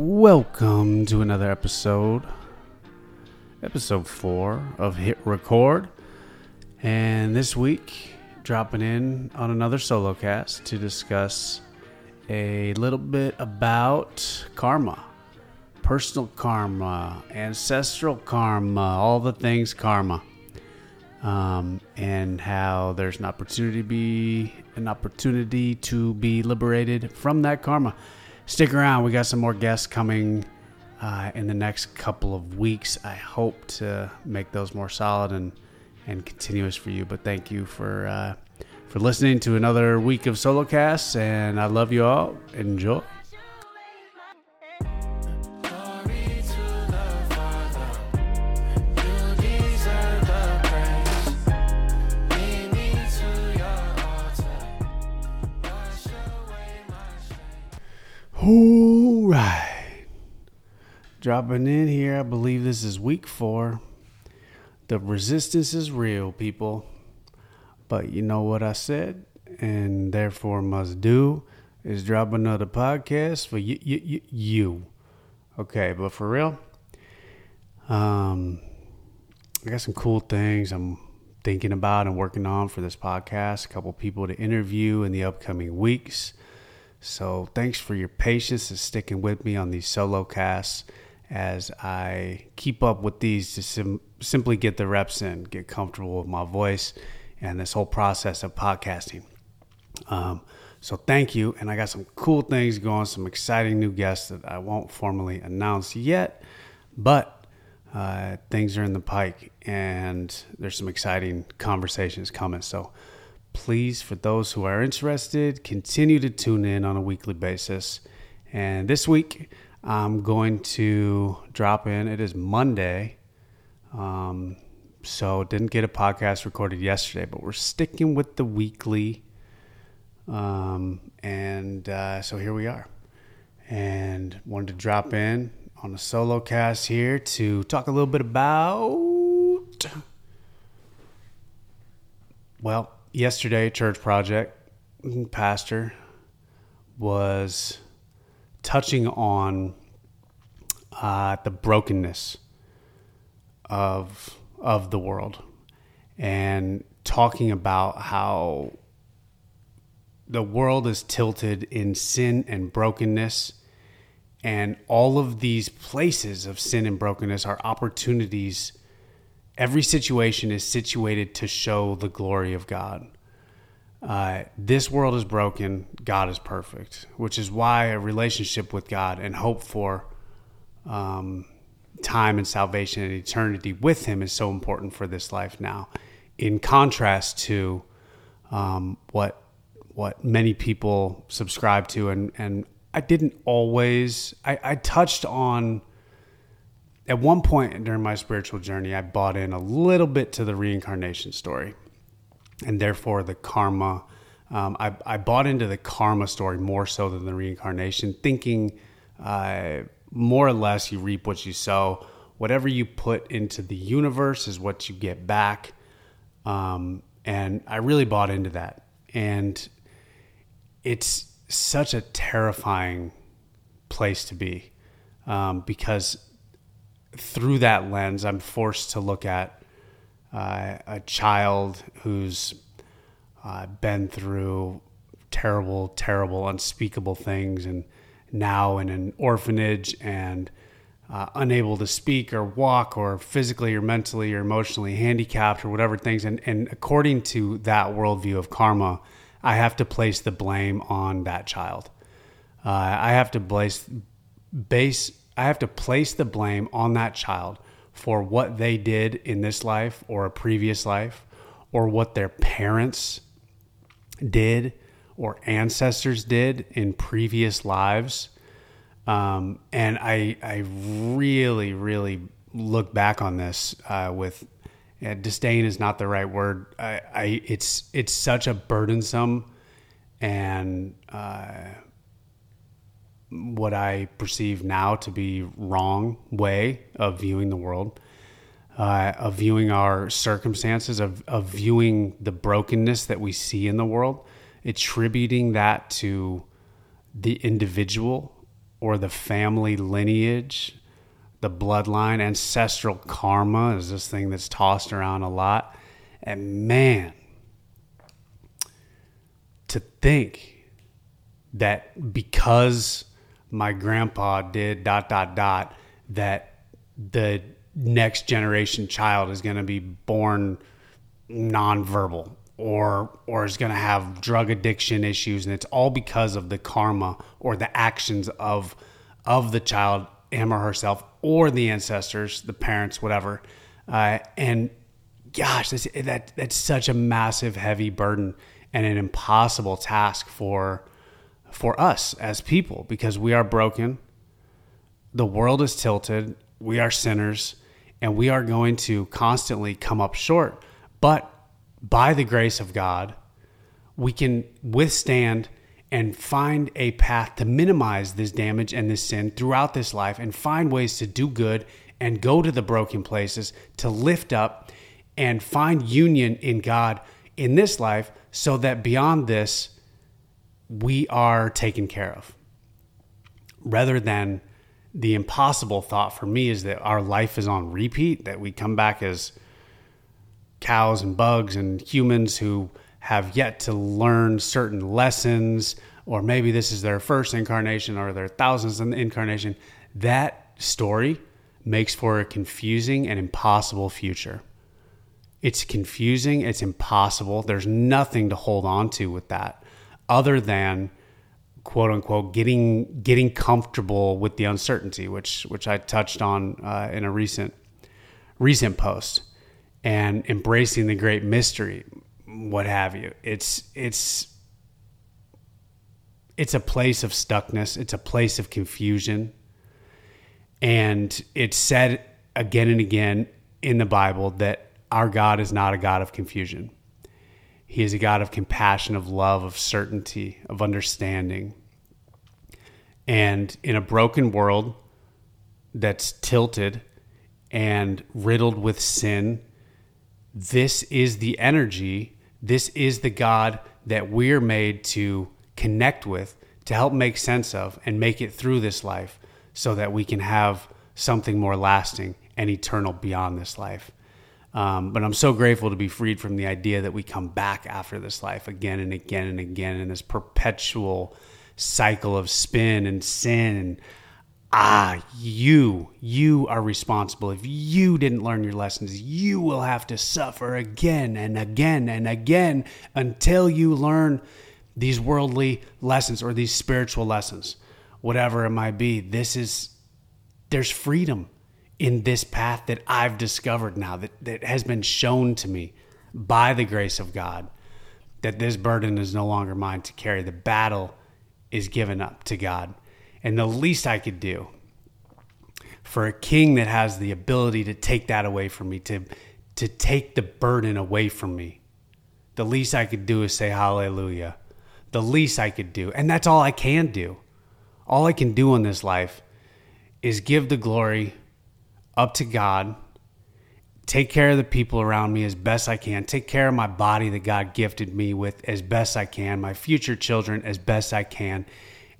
Welcome to another episode, episode four of Hit Record. And this week, dropping in on another solo cast to discuss a little bit about karma, personal karma, ancestral karma, all the things karma. Um, and how there's an opportunity to be an opportunity to be liberated from that karma stick around. We got some more guests coming uh, in the next couple of weeks. I hope to make those more solid and and continuous for you. But thank you for uh, for listening to another week of solo casts, and I love you all. Enjoy. Dropping in here, I believe this is week four. The resistance is real, people. But you know what I said, and therefore must do is drop another podcast for you. you, you, you. Okay, but for real, um, I got some cool things I'm thinking about and working on for this podcast. A couple people to interview in the upcoming weeks. So thanks for your patience and sticking with me on these solo casts as I keep up with these to sim- simply get the reps in, get comfortable with my voice, and this whole process of podcasting. Um, so thank you, and I got some cool things going, some exciting new guests that I won't formally announce yet, but uh, things are in the pike, and there's some exciting conversations coming. So please, for those who are interested, continue to tune in on a weekly basis. And this week, I'm going to drop in. It is Monday. Um, so didn't get a podcast recorded yesterday, but we're sticking with the weekly. Um, and uh, so here we are. And wanted to drop in on a solo cast here to talk a little bit about. Well, yesterday, church project pastor was touching on uh, the brokenness of of the world and talking about how the world is tilted in sin and brokenness and all of these places of sin and brokenness are opportunities every situation is situated to show the glory of God. Uh, this world is broken, God is perfect, which is why a relationship with God and hope for um, time and salvation and eternity with Him is so important for this life now. In contrast to um, what what many people subscribe to, and and I didn't always. I, I touched on at one point during my spiritual journey, I bought in a little bit to the reincarnation story, and therefore the karma. Um, I, I, bought into the karma story more so than the reincarnation, thinking uh, more or less you reap what you sow. Whatever you put into the universe is what you get back. Um, and I really bought into that. And it's such a terrifying place to be um, because through that lens, I'm forced to look at uh, a child who's uh, been through terrible, terrible, unspeakable things, and now in an orphanage and uh, unable to speak or walk or physically or mentally or emotionally handicapped or whatever things. And, and according to that worldview of karma, I have to place the blame on that child. Uh, I have to place base I have to place the blame on that child for what they did in this life or a previous life or what their parents did or ancestors did in previous lives. Um, and I, I really, really look back on this uh, with disdain is not the right word. I, I, it's it's such a burdensome and uh, what I perceive now to be wrong way of viewing the world, uh, of viewing our circumstances, of, of viewing the brokenness that we see in the world, attributing that to the individual or the family lineage, the bloodline, ancestral karma is this thing that's tossed around a lot. And man, to think that because my grandpa did dot dot dot that the next generation child is going to be born nonverbal or or is going to have drug addiction issues. And it's all because of the karma or the actions of of the child him or herself or the ancestors the parents whatever. Uh, and gosh this, that that's such a massive heavy burden and an impossible task for for us as people because we are broken the world is tilted we are sinners and we are going to constantly come up short. But by the grace of God, we can withstand and find a path to minimize this damage and this sin throughout this life and find ways to do good and go to the broken places to lift up and find union in God in this life so that beyond this, we are taken care of. Rather than the impossible thought for me is that our life is on repeat, that we come back as cows and bugs and humans who have yet to learn certain lessons, or maybe this is their first incarnation or their thousands in incarnation, that story makes for a confusing and impossible future. It's confusing, it's impossible. There's nothing to hold on to with that other than quote unquote getting getting comfortable with the uncertainty, which which I touched on uh, in a recent recent post and embracing the great mystery, what have you. It's it's it's a place of stuckness. It's a place of confusion. And it's said again and again in the Bible that our God is not a God of confusion. He is a God of compassion, of love, of certainty, of understanding. And in a broken world that's tilted and riddled with sin this is the energy, this is the God that we're made to connect with, to help make sense of, and make it through this life so that we can have something more lasting and eternal beyond this life. Um, but I'm so grateful to be freed from the idea that we come back after this life again and again and again in this perpetual cycle of spin and sin and ah, you, you are responsible. If you didn't learn your lessons, you will have to suffer again and again and again until you learn these worldly lessons or these spiritual lessons, whatever it might be. This is, there's freedom in this path that I've discovered now, that, that has been shown to me by the grace of God, that this burden is no longer mine to carry. The battle is given up to God. And the least I could do for a king that has the ability to take that away from me, to, to take the burden away from me, the least I could do is say hallelujah. The least I could do. And that's all I can do. All I can do in this life is give the glory up to God, take care of the people around me as best I can, take care of my body that God gifted me with as best I can, my future children as best I can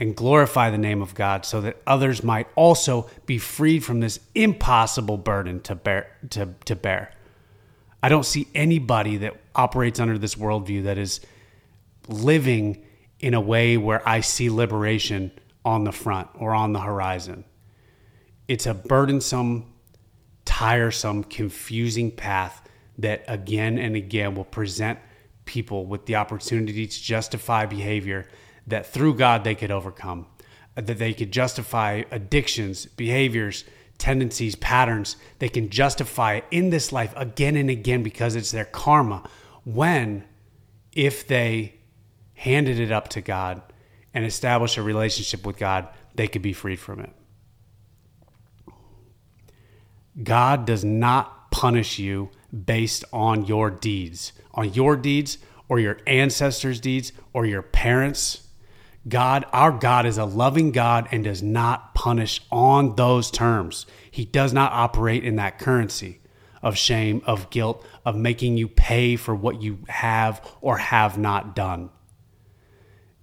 and glorify the name of God so that others might also be freed from this impossible burden to bear to, to bear. I don't see anybody that operates under this worldview that is living in a way where I see liberation on the front or on the horizon. It's a burdensome, tiresome, confusing path that again and again will present people with the opportunity to justify behavior that through God they could overcome, that they could justify addictions, behaviors, tendencies, patterns. They can justify in this life again and again because it's their karma. When, if they handed it up to God and established a relationship with God, they could be freed from it. God does not punish you based on your deeds, on your deeds or your ancestors' deeds or your parents' God, our God is a loving God and does not punish on those terms. He does not operate in that currency of shame, of guilt, of making you pay for what you have or have not done.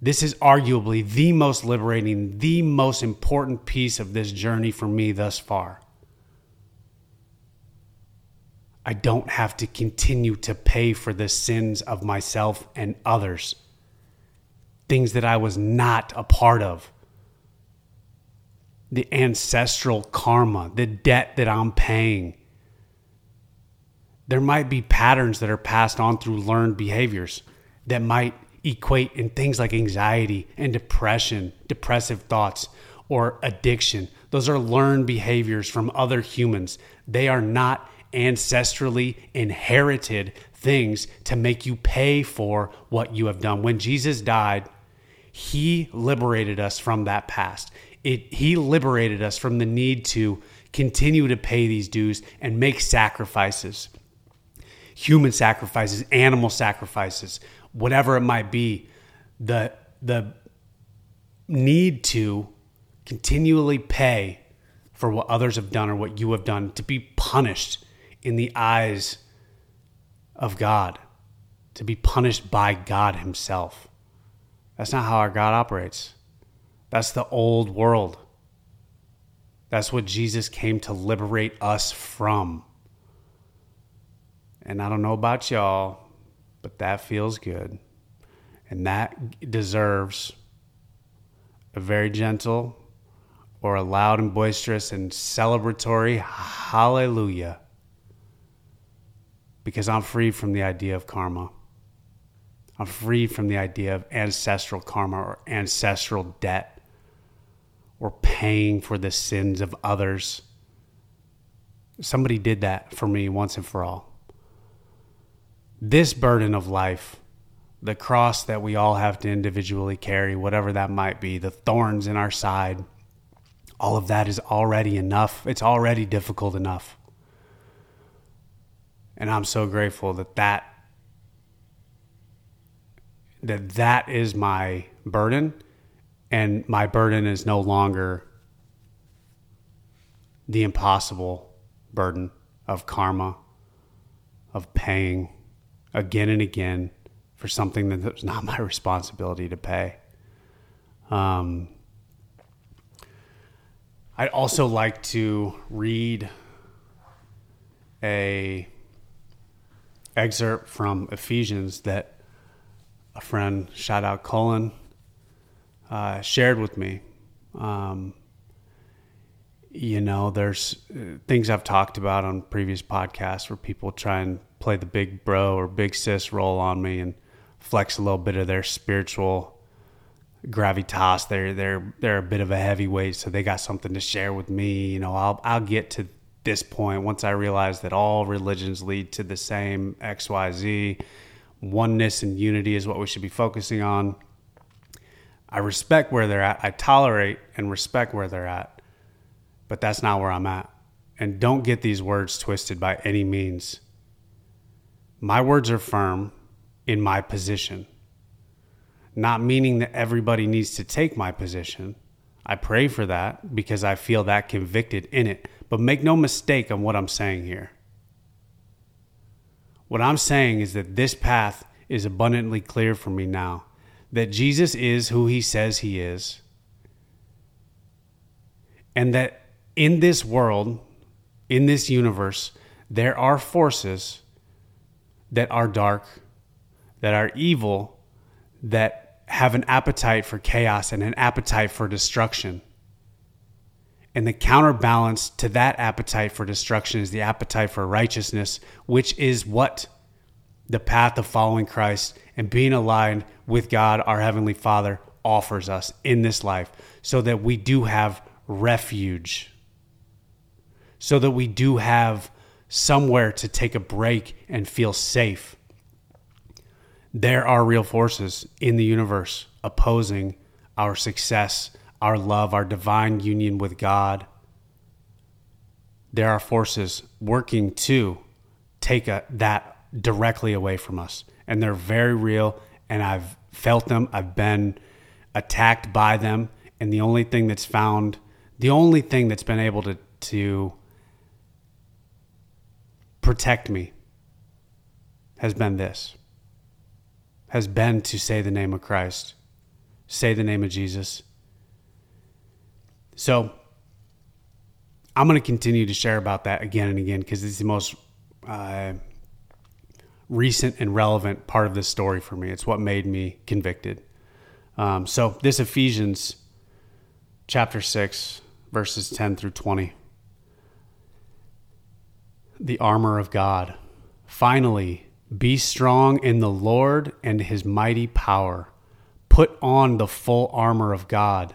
This is arguably the most liberating, the most important piece of this journey for me thus far. I don't have to continue to pay for the sins of myself and others, things that I was not a part of. The ancestral karma, the debt that I'm paying. There might be patterns that are passed on through learned behaviors that might equate in things like anxiety and depression, depressive thoughts, or addiction. Those are learned behaviors from other humans. They are not ancestrally inherited things to make you pay for what you have done. When Jesus died, he liberated us from that past. It, he liberated us from the need to continue to pay these dues and make sacrifices human sacrifices, animal sacrifices, whatever it might be. The, the need to continually pay for what others have done or what you have done, to be punished in the eyes of God, to be punished by God Himself. That's not how our God operates. That's the old world. That's what Jesus came to liberate us from. And I don't know about y'all, but that feels good. And that deserves a very gentle or a loud and boisterous and celebratory hallelujah because I'm free from the idea of karma. I'm free from the idea of ancestral karma or ancestral debt or paying for the sins of others. Somebody did that for me once and for all. This burden of life, the cross that we all have to individually carry, whatever that might be, the thorns in our side, all of that is already enough. It's already difficult enough. And I'm so grateful that that that that is my burden. And my burden is no longer the impossible burden of karma of paying again and again for something that was not my responsibility to pay. Um, i'd also like to read a excerpt from Ephesians that a friend, shout out Colin, uh, shared with me. Um, you know, there's uh, things I've talked about on previous podcasts where people try and play the big bro or big sis role on me and flex a little bit of their spiritual gravitas. They're they're they're a bit of a heavyweight, so they got something to share with me. You know, I'll I'll get to this point, once I realized that all religions lead to the same XYZ, oneness and unity is what we should be focusing on. I respect where they're at. I tolerate and respect where they're at, but that's not where I'm at. And don't get these words twisted by any means. My words are firm in my position, not meaning that everybody needs to take my position. I pray for that because I feel that convicted in it. But make no mistake on what I'm saying here. What I'm saying is that this path is abundantly clear for me now that Jesus is who he says he is, and that in this world, in this universe, there are forces that are dark, that are evil, that have an appetite for chaos and an appetite for destruction. And the counterbalance to that appetite for destruction is the appetite for righteousness, which is what the path of following Christ and being aligned with God, our Heavenly Father, offers us in this life so that we do have refuge, so that we do have somewhere to take a break and feel safe. There are real forces in the universe opposing our success our love, our divine union with God, there are forces working to take a, that directly away from us. And they're very real. And I've felt them, I've been attacked by them. And the only thing that's found, the only thing that's been able to, to protect me has been this, has been to say the name of Christ say the name of Jesus. So I'm going to continue to share about that again and again because it's the most uh, recent and relevant part of this story for me. It's what made me convicted. Um, so, this Ephesians chapter 6, verses 10 through 20. The armor of God. Finally, be strong in the Lord and his mighty power. Put on the full armor of God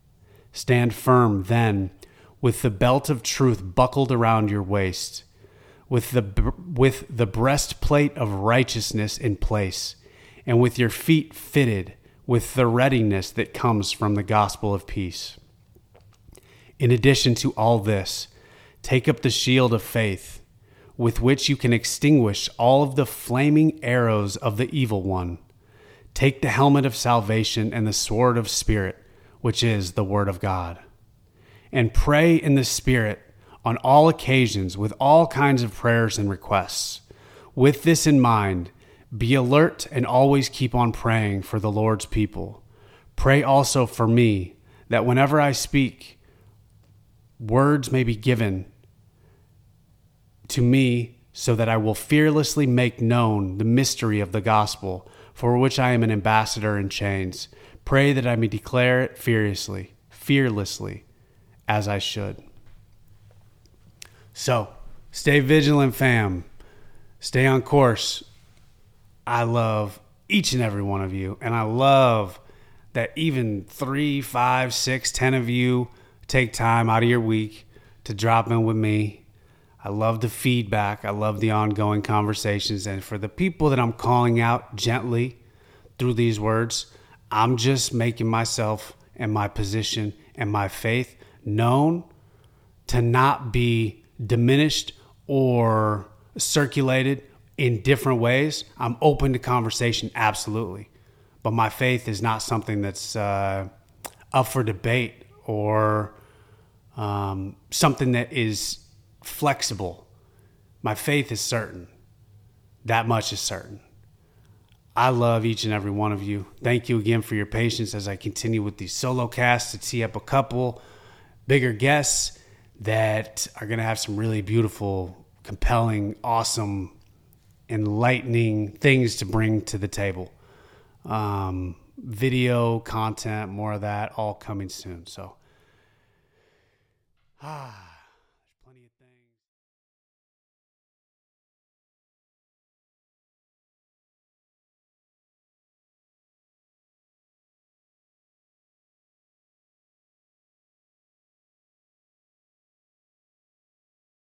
Stand firm then, with the belt of truth buckled around your waist, with the, with the breastplate of righteousness in place, and with your feet fitted with the readiness that comes from the gospel of peace. In addition to all this, take up the shield of faith, with which you can extinguish all of the flaming arrows of the evil one. Take the helmet of salvation and the sword of Spirit which is the Word of God. And pray in the Spirit on all occasions with all kinds of prayers and requests. With this in mind, be alert and always keep on praying for the Lord's people. Pray also for me that whenever I speak, words may be given to me so that I will fearlessly make known the mystery of the gospel, for which I am an ambassador in chains Pray that I may declare it fearlessly, fearlessly, as I should. So, stay vigilant, fam. Stay on course. I love each and every one of you, and I love that even three, five, six, ten of you take time out of your week to drop in with me. I love the feedback. I love the ongoing conversations. And for the people that I'm calling out gently through these words, I'm just making myself and my position and my faith known to not be diminished or circulated in different ways. I'm open to conversation, absolutely. But my faith is not something that's uh, up for debate or um, something that is flexible. My faith is certain. That much is certain. I love each and every one of you. Thank you again for your patience as I continue with these solo casts to tee up a couple bigger guests that are going to have some really beautiful, compelling, awesome, enlightening things to bring to the table. Um, video, content, more of that, all coming soon. So, ah,